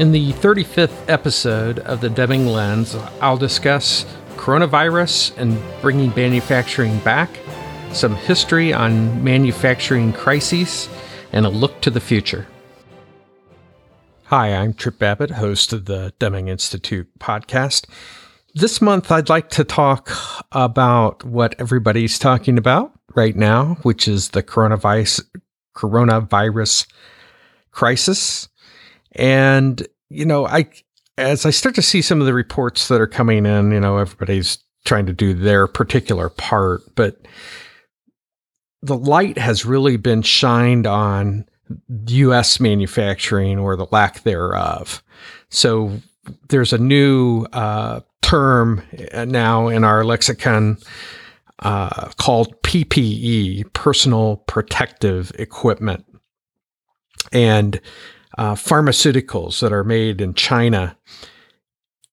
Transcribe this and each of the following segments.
In the 35th episode of the Deming Lens, I'll discuss coronavirus and bringing manufacturing back, some history on manufacturing crises, and a look to the future. Hi, I'm Tripp Babbitt, host of the Deming Institute podcast. This month, I'd like to talk about what everybody's talking about right now, which is the coronavirus coronavirus crisis. And you know, I as I start to see some of the reports that are coming in, you know, everybody's trying to do their particular part, but the light has really been shined on US manufacturing or the lack thereof. So there's a new uh, term now in our lexicon uh, called PPE, personal protective equipment. And uh, pharmaceuticals that are made in China.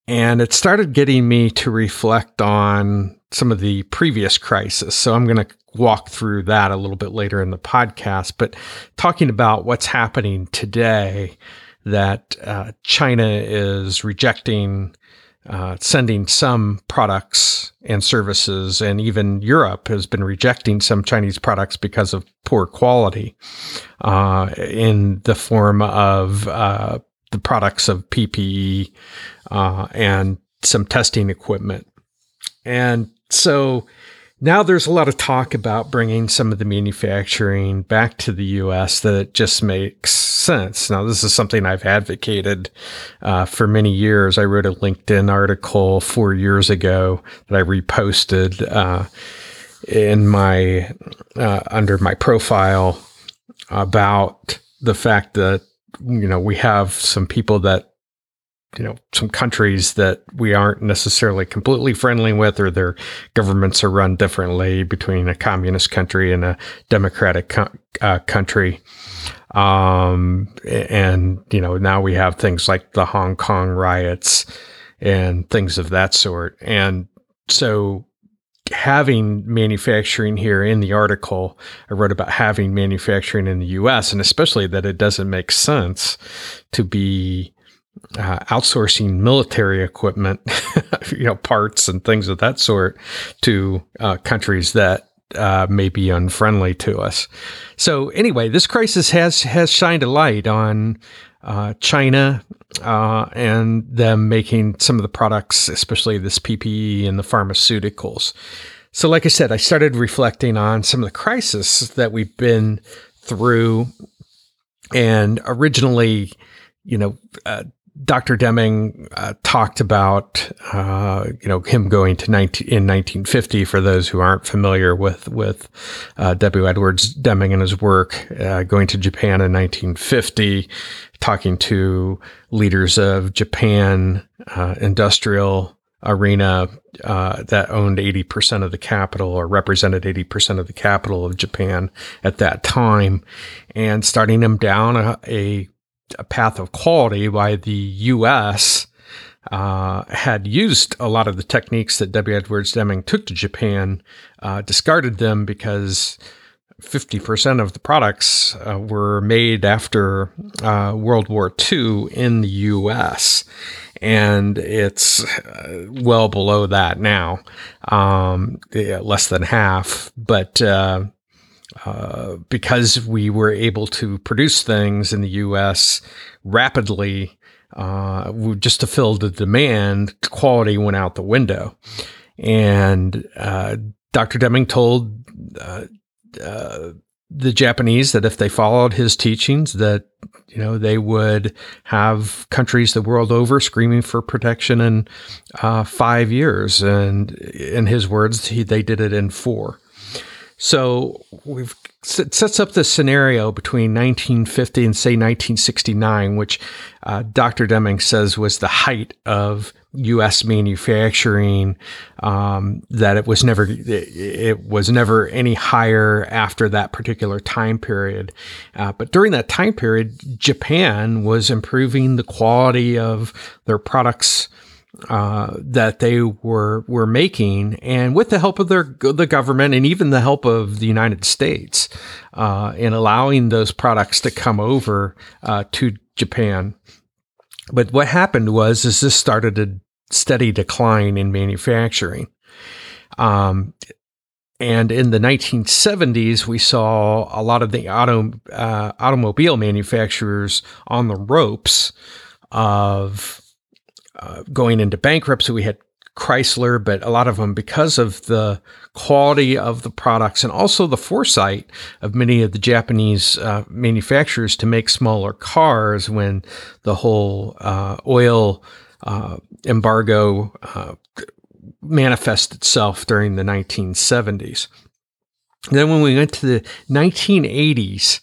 And it started getting me to reflect on some of the previous crises. So I'm going to walk through that a little bit later in the podcast. But talking about what's happening today, that uh, China is rejecting uh, sending some products and services, and even Europe has been rejecting some Chinese products because of poor quality uh, in the form of uh, the products of PPE uh, and some testing equipment. And so now there's a lot of talk about bringing some of the manufacturing back to the US that just makes sense. Now, this is something I've advocated uh, for many years. I wrote a LinkedIn article four years ago that I reposted uh, in my uh, under my profile about the fact that you know we have some people that you know some countries that we aren't necessarily completely friendly with or their governments are run differently between a communist country and a democratic co- uh, country. Um, and you know now we have things like the Hong Kong riots and things of that sort. And so having manufacturing here in the article I wrote about having manufacturing in the US and especially that it doesn't make sense to be uh, outsourcing military equipment, you know, parts and things of that sort to uh, countries that uh, may be unfriendly to us. So anyway, this crisis has has shined a light on uh, China uh, and them making some of the products, especially this PPE and the pharmaceuticals. So, like I said, I started reflecting on some of the crisis that we've been through, and originally, you know, uh, Dr. Deming uh, talked about, uh, you know, him going to 19, in 1950. For those who aren't familiar with with uh, W. Edwards Deming and his work, uh, going to Japan in 1950, talking to leaders of Japan uh, industrial arena uh, that owned 80% of the capital or represented 80% of the capital of Japan at that time, and starting them down a, a a path of quality why the U.S. Uh, had used a lot of the techniques that W. Edwards Deming took to Japan, uh, discarded them because 50% of the products uh, were made after uh, World War II in the U.S. And it's uh, well below that now, um, less than half. But uh, because we were able to produce things in the U.S. rapidly, uh, just to fill the demand, quality went out the window. And uh, Dr. Deming told uh, uh, the Japanese that if they followed his teachings, that you know they would have countries the world over screaming for protection in five years. And in his words, he, they did it in four. So we've it sets up this scenario between 1950 and say 1969, which uh, Dr. Deming says was the height of U.S. manufacturing. Um, that it was never it, it, was never any higher after that particular time period. Uh, but during that time period, Japan was improving the quality of their products uh, that they were were making, and with the help of their the government and even the help of the United States, uh, in allowing those products to come over uh, to Japan. But what happened was, is this started a steady decline in manufacturing. Um, and in the 1970s, we saw a lot of the auto, uh, automobile manufacturers on the ropes of uh, going into bankruptcy. We had Chrysler, but a lot of them, because of the quality of the products and also the foresight of many of the Japanese uh, manufacturers to make smaller cars when the whole uh, oil uh, embargo uh, manifest itself during the 1970s. Then, when we went to the 1980s,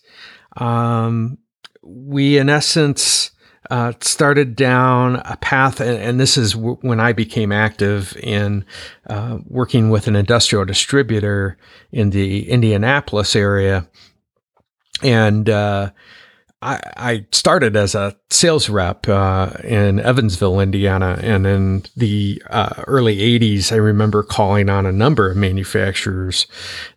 um, we in essence uh, started down a path, and, and this is w- when I became active in uh, working with an industrial distributor in the Indianapolis area. And uh, I, I started as a sales rep uh, in Evansville, Indiana, and in the uh, early '80s, I remember calling on a number of manufacturers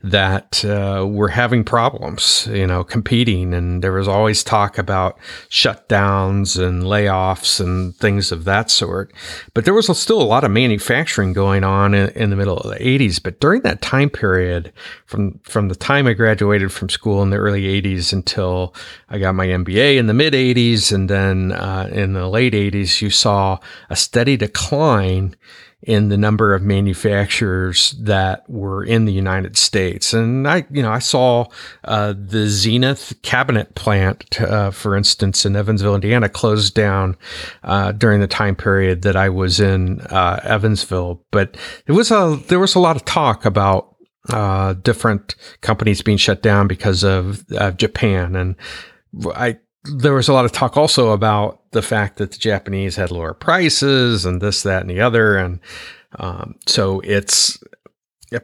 that uh, were having problems, you know, competing, and there was always talk about shutdowns and layoffs and things of that sort. But there was still a lot of manufacturing going on in, in the middle of the '80s. But during that time period, from from the time I graduated from school in the early '80s until I got my MBA in the mid 80s. And then uh, in the late 80s, you saw a steady decline in the number of manufacturers that were in the United States. And I, you know, I saw uh, the Zenith cabinet plant, uh, for instance, in Evansville, Indiana, closed down uh, during the time period that I was in uh, Evansville. But it was a there was a lot of talk about uh, different companies being shut down because of Japan and I there was a lot of talk also about the fact that the Japanese had lower prices and this, that, and the other, and um, so it's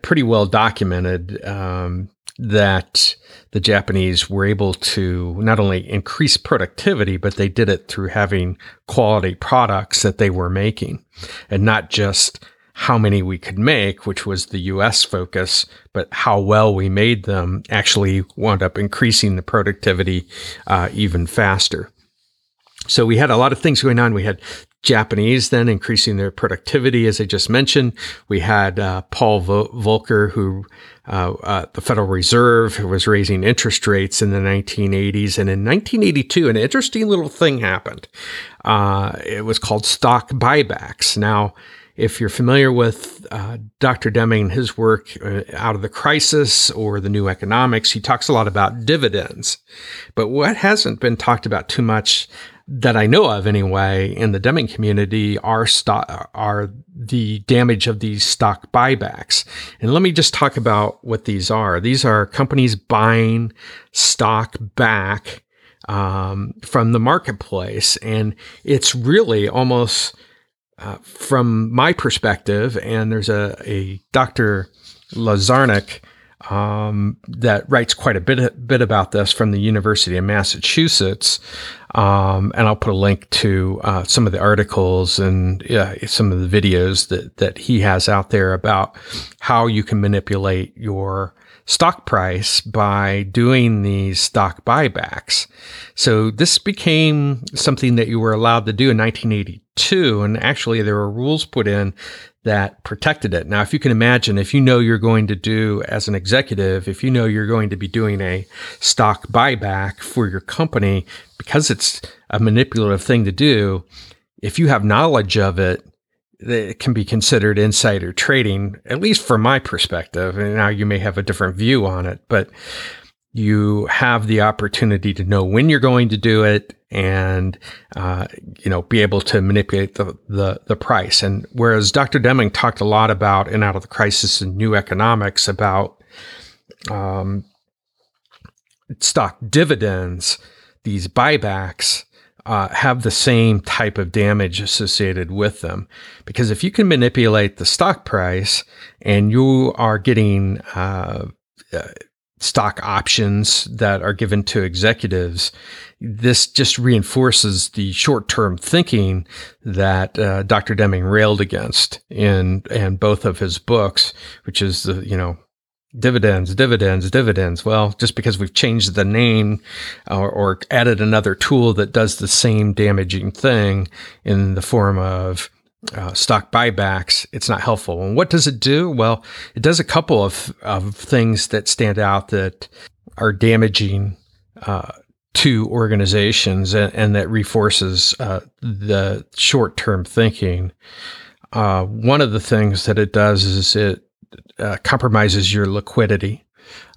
pretty well documented um, that the Japanese were able to not only increase productivity, but they did it through having quality products that they were making, and not just how many we could make, which was the US focus, but how well we made them actually wound up increasing the productivity uh, even faster. So we had a lot of things going on. We had Japanese then increasing their productivity, as I just mentioned. We had uh, Paul Volcker, who uh, uh, the Federal Reserve was raising interest rates in the 1980s. And in 1982, an interesting little thing happened. Uh, it was called stock buybacks. Now, if you're familiar with uh, Dr. Deming and his work uh, out of the crisis or the new economics, he talks a lot about dividends. But what hasn't been talked about too much that I know of anyway in the Deming community are stock, are the damage of these stock buybacks. And let me just talk about what these are. These are companies buying stock back um, from the marketplace, and it's really almost uh, from my perspective, and there's a, a Dr. Lazonick um, that writes quite a bit, bit about this from the University of Massachusetts. Um, and I'll put a link to uh, some of the articles and uh, some of the videos that, that he has out there about how you can manipulate your stock price by doing these stock buybacks. So this became something that you were allowed to do in 1982. And actually, there were rules put in that protected it. Now, if you can imagine, if you know you're going to do as an executive, if you know you're going to be doing a stock buyback for your company, because it's a manipulative thing to do, if you have knowledge of it, it can be considered insider trading, at least from my perspective. And now you may have a different view on it, but you have the opportunity to know when you're going to do it and uh, you know be able to manipulate the, the, the price and whereas dr deming talked a lot about in out of the crisis and new economics about um, stock dividends these buybacks uh, have the same type of damage associated with them. Because if you can manipulate the stock price and you are getting uh, uh, stock options that are given to executives, this just reinforces the short-term thinking that uh, Dr. Deming railed against in and both of his books, which is the you know dividends, dividends, dividends. Well, just because we've changed the name or, or, added another tool that does the same damaging thing in the form of uh, stock buybacks, it's not helpful. And what does it do? Well, it does a couple of, of things that stand out that are damaging uh, to organizations and, and that reinforces uh, the short term thinking. Uh, one of the things that it does is it uh, compromises your liquidity.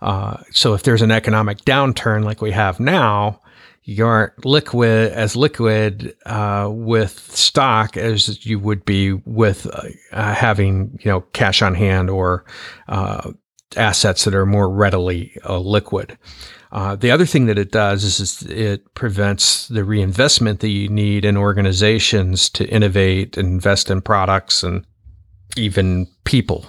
Uh, so if there's an economic downturn like we have now, you aren't liquid as liquid uh, with stock as you would be with uh, having you know cash on hand or uh, assets that are more readily uh, liquid. Uh, the other thing that it does is, is, it prevents the reinvestment that you need in organizations to innovate invest in products and even people.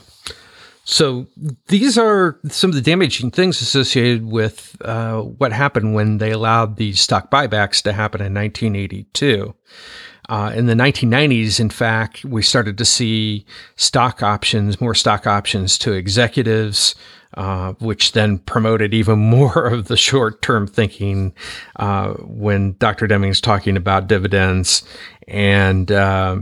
So these are some of the damaging things associated with uh, what happened when they allowed these stock buybacks to happen in 1982. Uh, in the 1990s, in fact, we started to see stock options, more stock options to executives, uh, which then promoted even more of the short term thinking uh, when Dr. Deming's talking about dividends. And uh,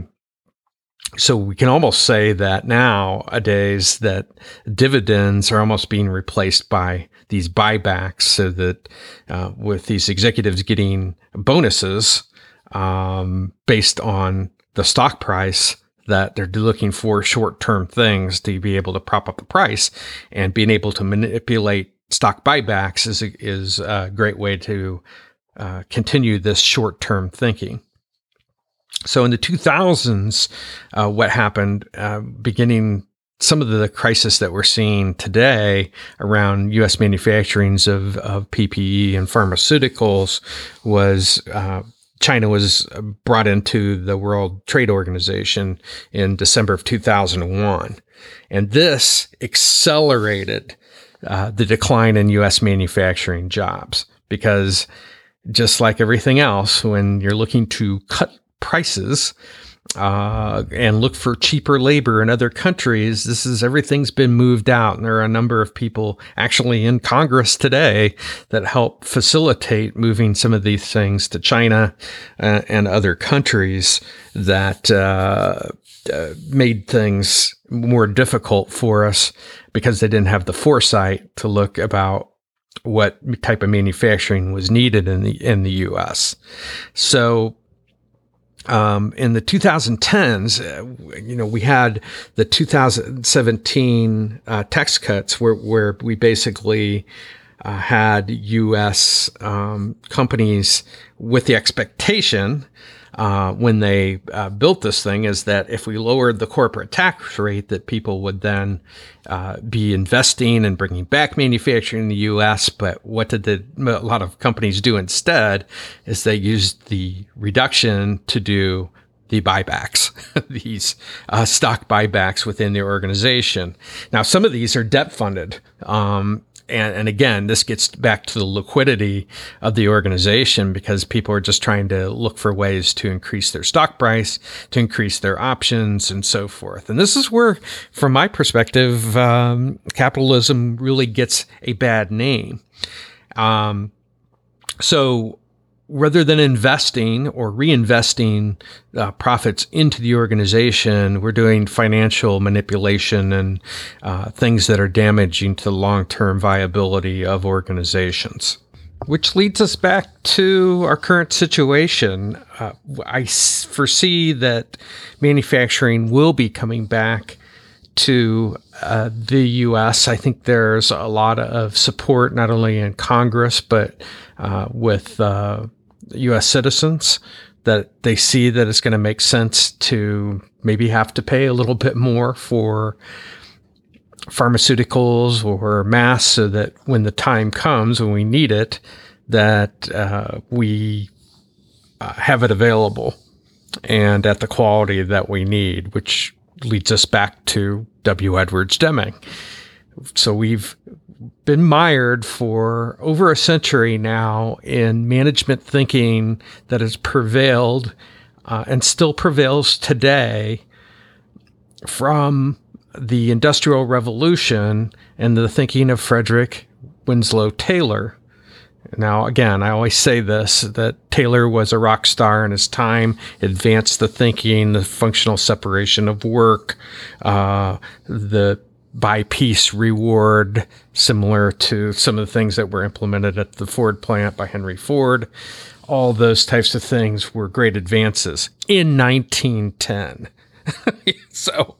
so we can almost say that nowadays that dividends are almost being replaced by these buybacks so that uh, with these executives getting bonuses um, based on the stock price that they're looking for short-term things to be able to prop up the price. And being able to manipulate stock buybacks is a, is a great way to uh, continue this short-term thinking so in the 2000s, uh, what happened uh, beginning some of the crisis that we're seeing today around U.S. manufacturings of, of PPE and pharmaceuticals was uh, China was brought into the World Trade Organization in December of 2001. And this accelerated uh, the decline in U.S. manufacturing jobs because just like everything else, when you're looking to cut prices uh, and look for cheaper labor in other countries. This is everything's been moved out, and there are a number of people actually in Congress today that help facilitate moving some of these things to China uh, and other countries that uh, uh made things more difficult for us because they didn't have the foresight to look about what type of manufacturing was needed in the in the U.S. So um, in the 2010s, uh, you know, we had the 2017 uh, tax cuts where, where we basically uh, had U.S. Um, companies with the expectation uh, when they uh, built this thing is that if we lowered the corporate tax rate, that people would then uh, be investing and bringing back manufacturing in the U.S. But what did the, a lot of companies do instead? Is they used the reduction to do the buybacks, these uh, stock buybacks within the organization. Now, some of these are debt funded. Um, and, and again, this gets back to the liquidity of the organization because people are just trying to look for ways to increase their stock price, to increase their options, and so forth. And this is where, from my perspective, um, capitalism really gets a bad name. Um, so rather than investing or reinvesting uh, profits into the organization, we're doing financial manipulation and uh, things that are damaging to the long term viability of organizations. Which leads us back to our current situation. Uh, I foresee that manufacturing will be coming back to uh, the U.S. I think there's a lot of support, not only in Congress, but uh, with uh, U.S. citizens that they see that it's going to make sense to maybe have to pay a little bit more for pharmaceuticals or masks so that when the time comes when we need it that uh, we uh, have it available and at the quality that we need which leads us back to w edwards deming so we've been mired for over a century now in management thinking that has prevailed uh, and still prevails today from the Industrial Revolution and the thinking of Frederick Winslow Taylor. Now, again, I always say this that Taylor was a rock star in his time, advanced the thinking, the functional separation of work, uh, the by piece reward, similar to some of the things that were implemented at the Ford plant by Henry Ford. All those types of things were great advances in 1910. so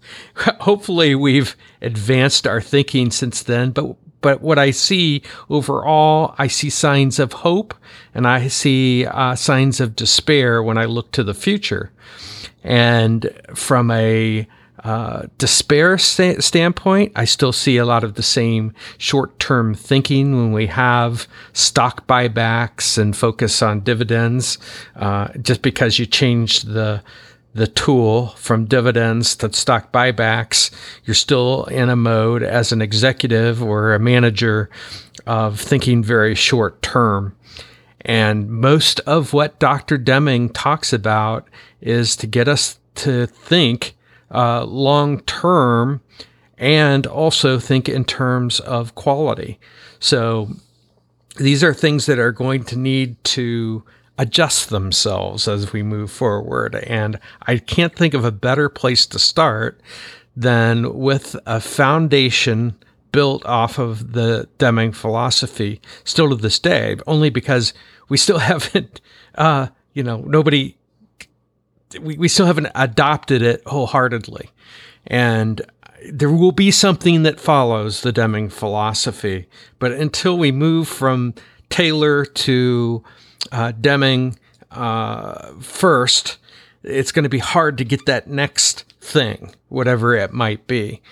hopefully we've advanced our thinking since then, but but what I see overall, I see signs of hope and I see uh, signs of despair when I look to the future. And from a uh, despair st- standpoint, I still see a lot of the same short term thinking when we have stock buybacks and focus on dividends. Uh, just because you change the the tool from dividends to stock buybacks, you're still in a mode as an executive or a manager of thinking very short term. And most of what Dr. Deming talks about is to get us to think uh, long term and also think in terms of quality. So these are things that are going to need to adjust themselves as we move forward. And I can't think of a better place to start than with a foundation built off of the Deming philosophy still to this day, only because we still haven't, uh, you know, nobody, we, we still haven't adopted it wholeheartedly. And there will be something that follows the Deming philosophy. But until we move from Taylor to uh, Deming uh, first, it's going to be hard to get that next thing, whatever it might be.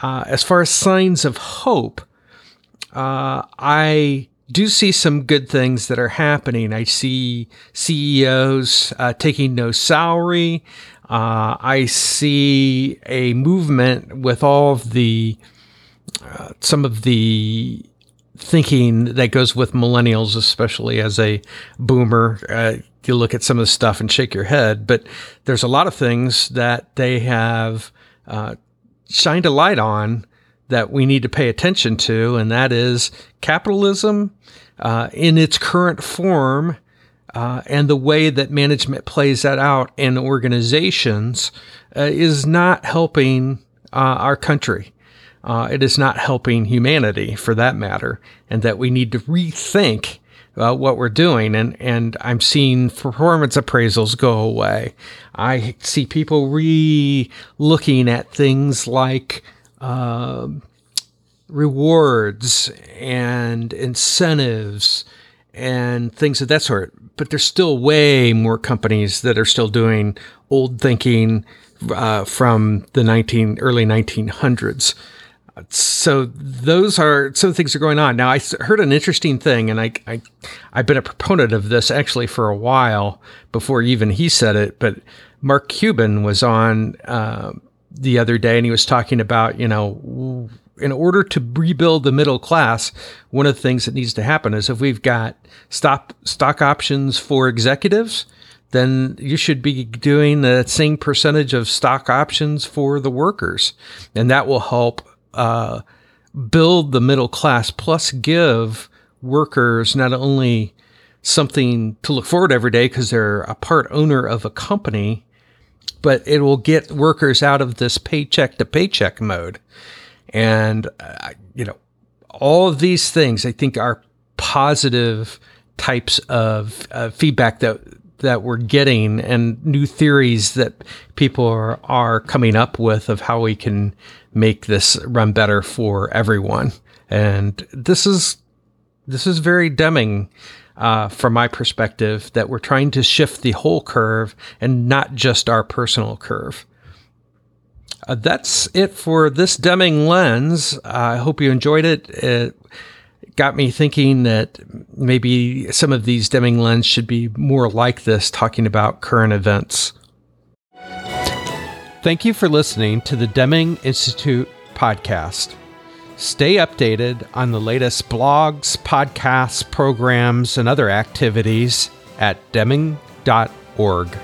Uh, as far as signs of hope, uh, I do see some good things that are happening. I see CEOs uh, taking no salary. Uh, I see a movement with all of the uh, some of the thinking that goes with millennials, especially as a boomer. Uh, you look at some of the stuff and shake your head, but there's a lot of things that they have uh, shined a light on that we need to pay attention to, and that is capitalism uh, in its current form. Uh, and the way that management plays that out in organizations uh, is not helping uh, our country uh, it is not helping humanity for that matter, and that we need to rethink uh, what we're doing. And, and I'm seeing performance appraisals go away. I see people re looking at things like uh, rewards and incentives and things of that sort. But there's still way more companies that are still doing old thinking uh, from the 19 early 1900s so those are some things are going on now i heard an interesting thing and I, I i've been a proponent of this actually for a while before even he said it but mark cuban was on uh, the other day and he was talking about you know in order to rebuild the middle class one of the things that needs to happen is if we've got stop stock options for executives then you should be doing the same percentage of stock options for the workers. And that will help uh, build the middle class, plus give workers not only something to look forward every day because they're a part owner of a company, but it will get workers out of this paycheck to paycheck mode. And, uh, you know, all of these things I think are positive types of uh, feedback that that we're getting and new theories that people are, are coming up with of how we can make this run better for everyone. And this is this is very Deming uh, from my perspective that we're trying to shift the whole curve and not just our personal curve. Uh, that's it for this Deming lens. I hope you enjoyed it. It got me thinking that maybe some of these Deming lens should be more like this, talking about current events. Thank you for listening to the Deming Institute podcast. Stay updated on the latest blogs, podcasts, programs, and other activities at deming.org.